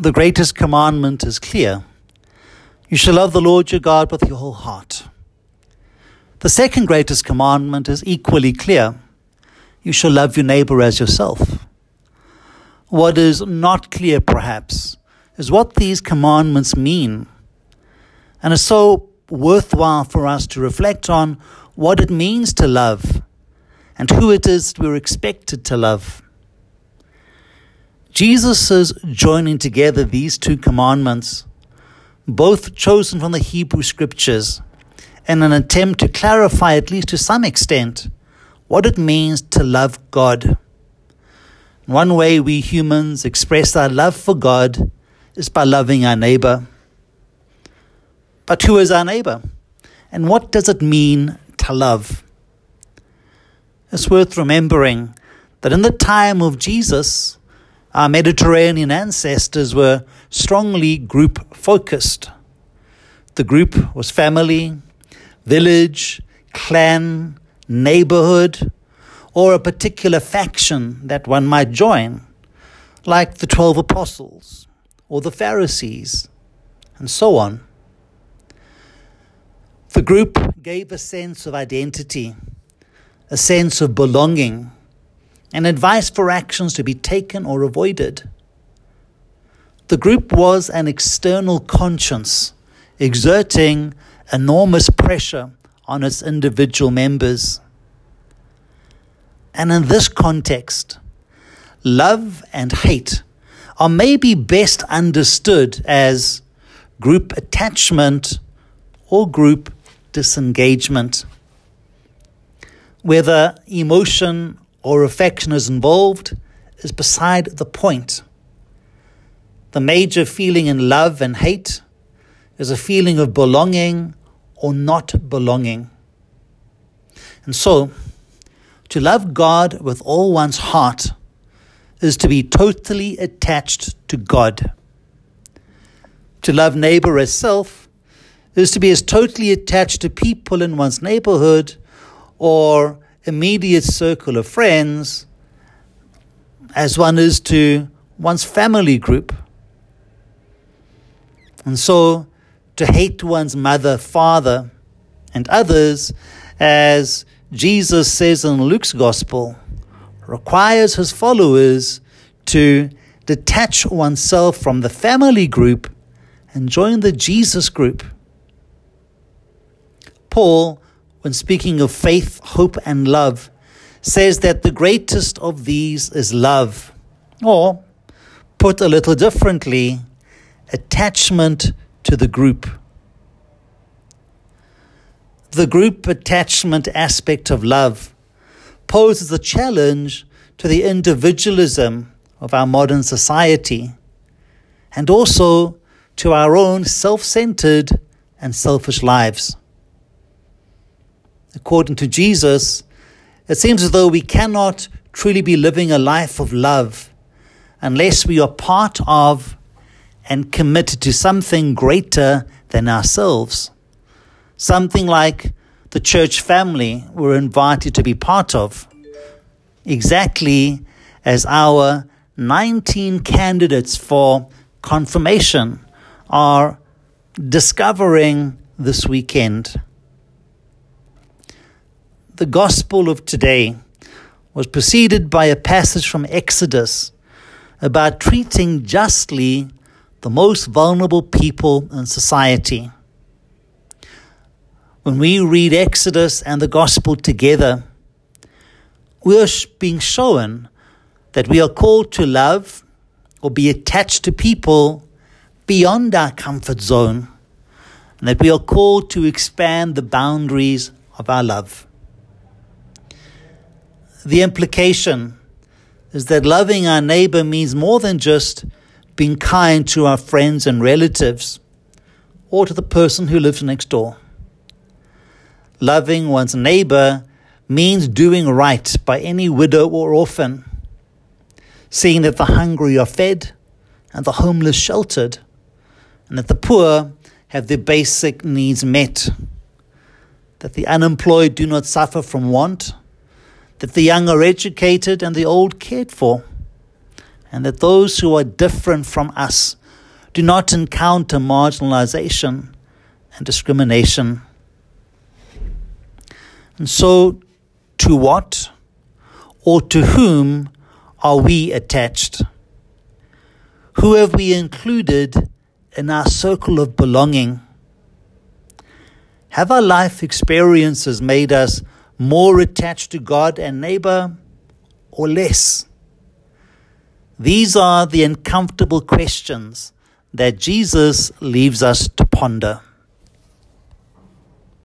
the greatest commandment is clear. You shall love the Lord your God with your whole heart. The second greatest commandment is equally clear. You shall love your neighbor as yourself. What is not clear, perhaps, is what these commandments mean. And it's so worthwhile for us to reflect on what it means to love and who it is we're expected to love. Jesus is joining together these two commandments, both chosen from the Hebrew scriptures, in an attempt to clarify, at least to some extent, what it means to love God. One way we humans express our love for God is by loving our neighbor. But who is our neighbor? And what does it mean to love? It's worth remembering that in the time of Jesus, our Mediterranean ancestors were strongly group focused. The group was family, village, clan, neighborhood, or a particular faction that one might join, like the twelve apostles or the Pharisees, and so on. The group gave a sense of identity, a sense of belonging, and advice for actions to be taken or avoided. The group was an external conscience, exerting enormous pressure on its individual members. And in this context, love and hate are maybe best understood as group attachment or group disengagement. Whether emotion or affection is involved is beside the point. The major feeling in love and hate is a feeling of belonging or not belonging. And so, to love God with all one's heart is to be totally attached to God. To love neighbor as self is to be as totally attached to people in one's neighborhood or immediate circle of friends as one is to one's family group. And so to hate one's mother, father, and others as Jesus says in Luke's Gospel, requires his followers to detach oneself from the family group and join the Jesus group. Paul, when speaking of faith, hope, and love, says that the greatest of these is love, or, put a little differently, attachment to the group the group attachment aspect of love poses a challenge to the individualism of our modern society and also to our own self centered and selfish lives. According to Jesus, it seems as though we cannot truly be living a life of love unless we are part of and committed to something greater than ourselves something like the church family we're invited to be part of, exactly as our 19 candidates for confirmation are discovering this weekend. The gospel of today was preceded by a passage from Exodus about treating justly the most vulnerable people in society when we read Exodus and the Gospel together, we are being shown that we are called to love or be attached to people beyond our comfort zone, and that we are called to expand the boundaries of our love. The implication is that loving our neighbor means more than just being kind to our friends and relatives or to the person who lives next door. Loving one's neighbor means doing right by any widow or orphan, seeing that the hungry are fed and the homeless sheltered, and that the poor have their basic needs met, that the unemployed do not suffer from want, that the young are educated and the old cared for, and that those who are different from us do not encounter marginalization and discrimination. And so, to what or to whom are we attached? Who have we included in our circle of belonging? Have our life experiences made us more attached to God and neighbor or less? These are the uncomfortable questions that Jesus leaves us to ponder.